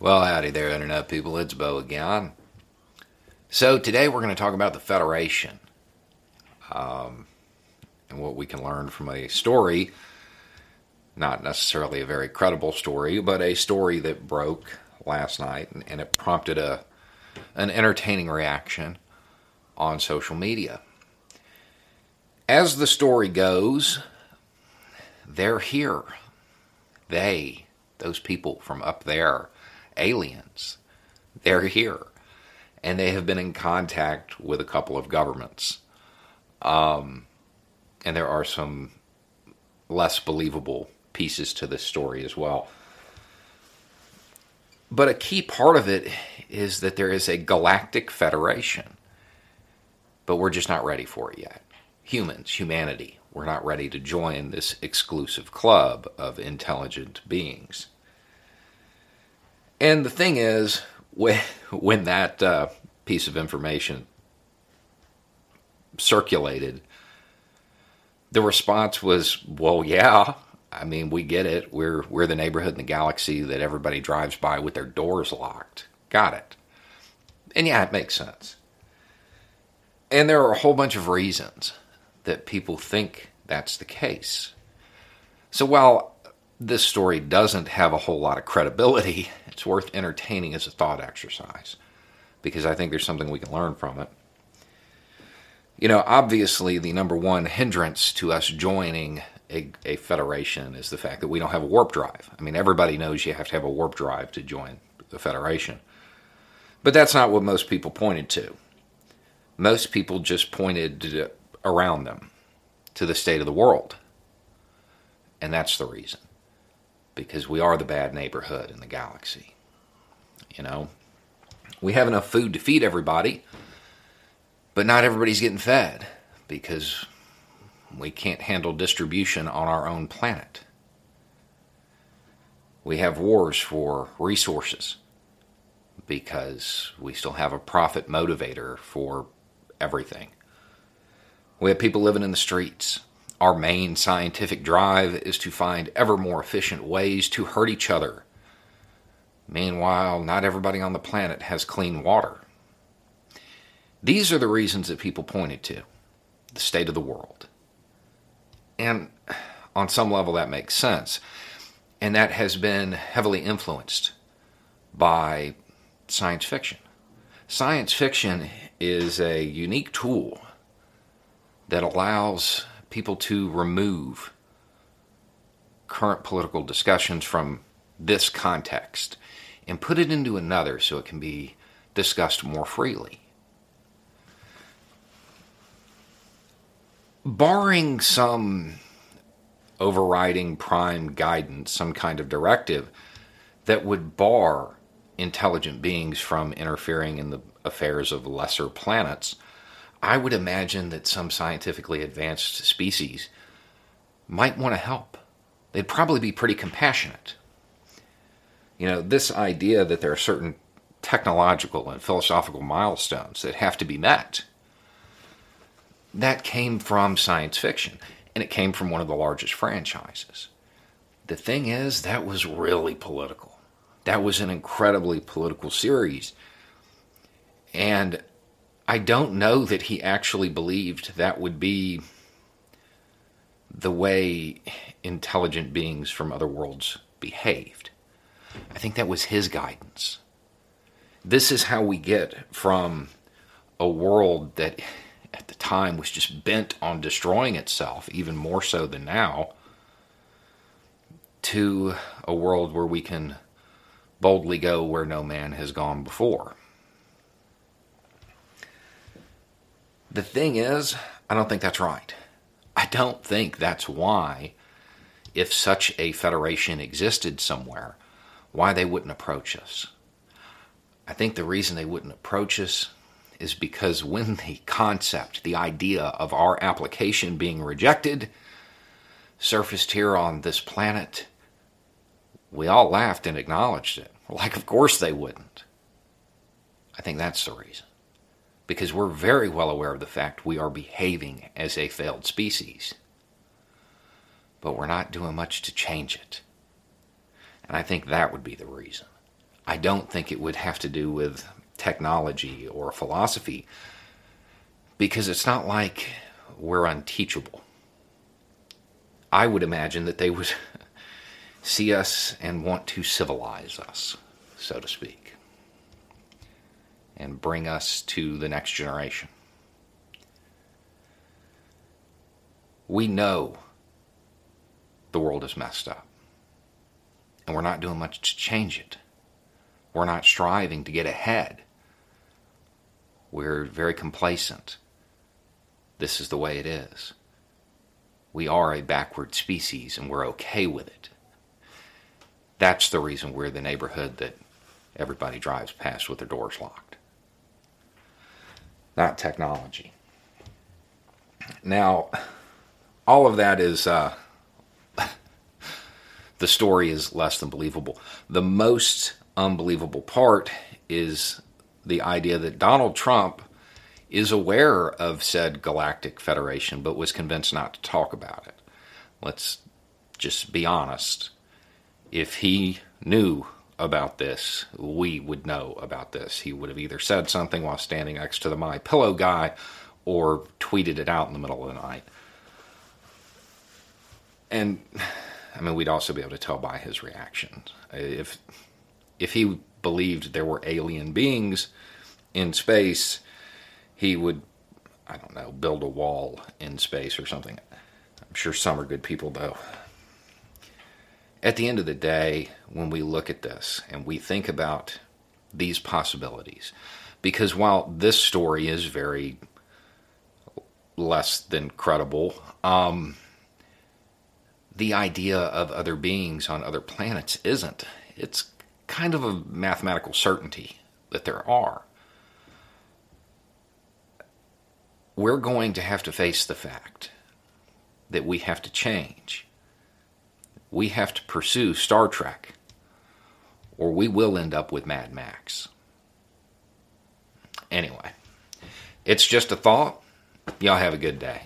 Well, howdy there, Internet people. It's Beau again. So, today we're going to talk about the Federation um, and what we can learn from a story. Not necessarily a very credible story, but a story that broke last night and, and it prompted a, an entertaining reaction on social media. As the story goes, they're here. They, those people from up there, aliens. They're here. And they have been in contact with a couple of governments. Um, and there are some less believable pieces to this story as well. But a key part of it is that there is a galactic federation. But we're just not ready for it yet. Humans, humanity, we're not ready to join this exclusive club of intelligent beings. And the thing is, when, when that uh, piece of information circulated, the response was, "Well, yeah. I mean, we get it. We're we're the neighborhood in the galaxy that everybody drives by with their doors locked. Got it." And yeah, it makes sense. And there are a whole bunch of reasons that people think that's the case. So while this story doesn't have a whole lot of credibility, it's worth entertaining as a thought exercise because I think there's something we can learn from it. You know, obviously, the number one hindrance to us joining a, a, federation is the fact that we don't have a warp drive. I mean, everybody knows you have to have a warp drive to join the federation. But that's not what most people pointed to. Most people just pointed around them to the state of the world. And that's the reason because we are the bad neighborhood in the galaxy. You know, we have enough food to feed everybody, but not everybody's getting fed because we can't handle distribution on our own planet. We have wars for resources because we still have a profit motivator for everything. We have people living in the streets our main scientific drive is to find ever more efficient ways to hurt each other. Meanwhile, not everybody on the planet has clean water. These are the reasons that people pointed to the state of the world. And on some level, that makes sense. And that has been heavily influenced by science fiction. Science fiction is a unique tool that allows people to remove current political discussions from this context and put it into another so it can be discussed more freely. Barring some overriding prime guidance, some kind of directive that would bar intelligent beings from interfering in the affairs of lesser planets, I would imagine that some scientifically advanced species might want to help. They'd probably be pretty compassionate. You know, this idea that there are certain technological and philosophical milestones that have to be met, that came from science fiction, and it came from one of the largest franchises. The thing is, that was really political. That was an incredibly political series. And I don't know that he actually believed that would be the way intelligent beings from other worlds behaved. I think that was his guidance. This is how we get from a world that at the time was just bent on destroying itself, even more so than now, to a world where we can boldly go where no man has gone before. The thing is, I don't think that's right. I don't think that's why, if such a federation existed somewhere, why they wouldn't approach us. I think the reason they wouldn't approach us is because when the concept, the idea of our application being rejected surfaced here on this planet, we all laughed and acknowledged it. Like, of course they wouldn't. I think that's the reason. Because we're very well aware of the fact we are behaving as a failed species. But we're not doing much to change it. And I think that would be the reason. I don't think it would have to do with technology or philosophy because it's not like we're unteachable. I would imagine that they would see us and want to civilize us, so to speak, and bring us to the next generation. We know the world is messed up, and we're not doing much to change it. We're not striving to get ahead. We're very complacent. This is the way it is. We are a backward species and we're okay with it. That's the reason we're the neighborhood that everybody drives past with their doors locked. Not technology. Now, all of that is, uh, the story is less than believable. The most unbelievable part is the idea that Donald Trump is aware of said galactic federation but was convinced not to talk about it. Let's just be honest. If he knew about this, we would know about this. He would have either said something while standing next to the My Pillow guy or tweeted it out in the middle of the night. And I mean, we'd also be able to tell by his reaction. If if he believed there were alien beings in space, he would, I don't know, build a wall in space or something. I'm sure some are good people, though. At the end of the day, when we look at this and we think about these possibilities, because while this story is very less than credible, um, the idea of other beings on other planets isn't. It's kind of a mathematical certainty that there are. We're going to have to face the fact that we have to change. We have to pursue Star Trek, or we will end up with Mad Max. Anyway, it's just a thought. Y'all have a good day.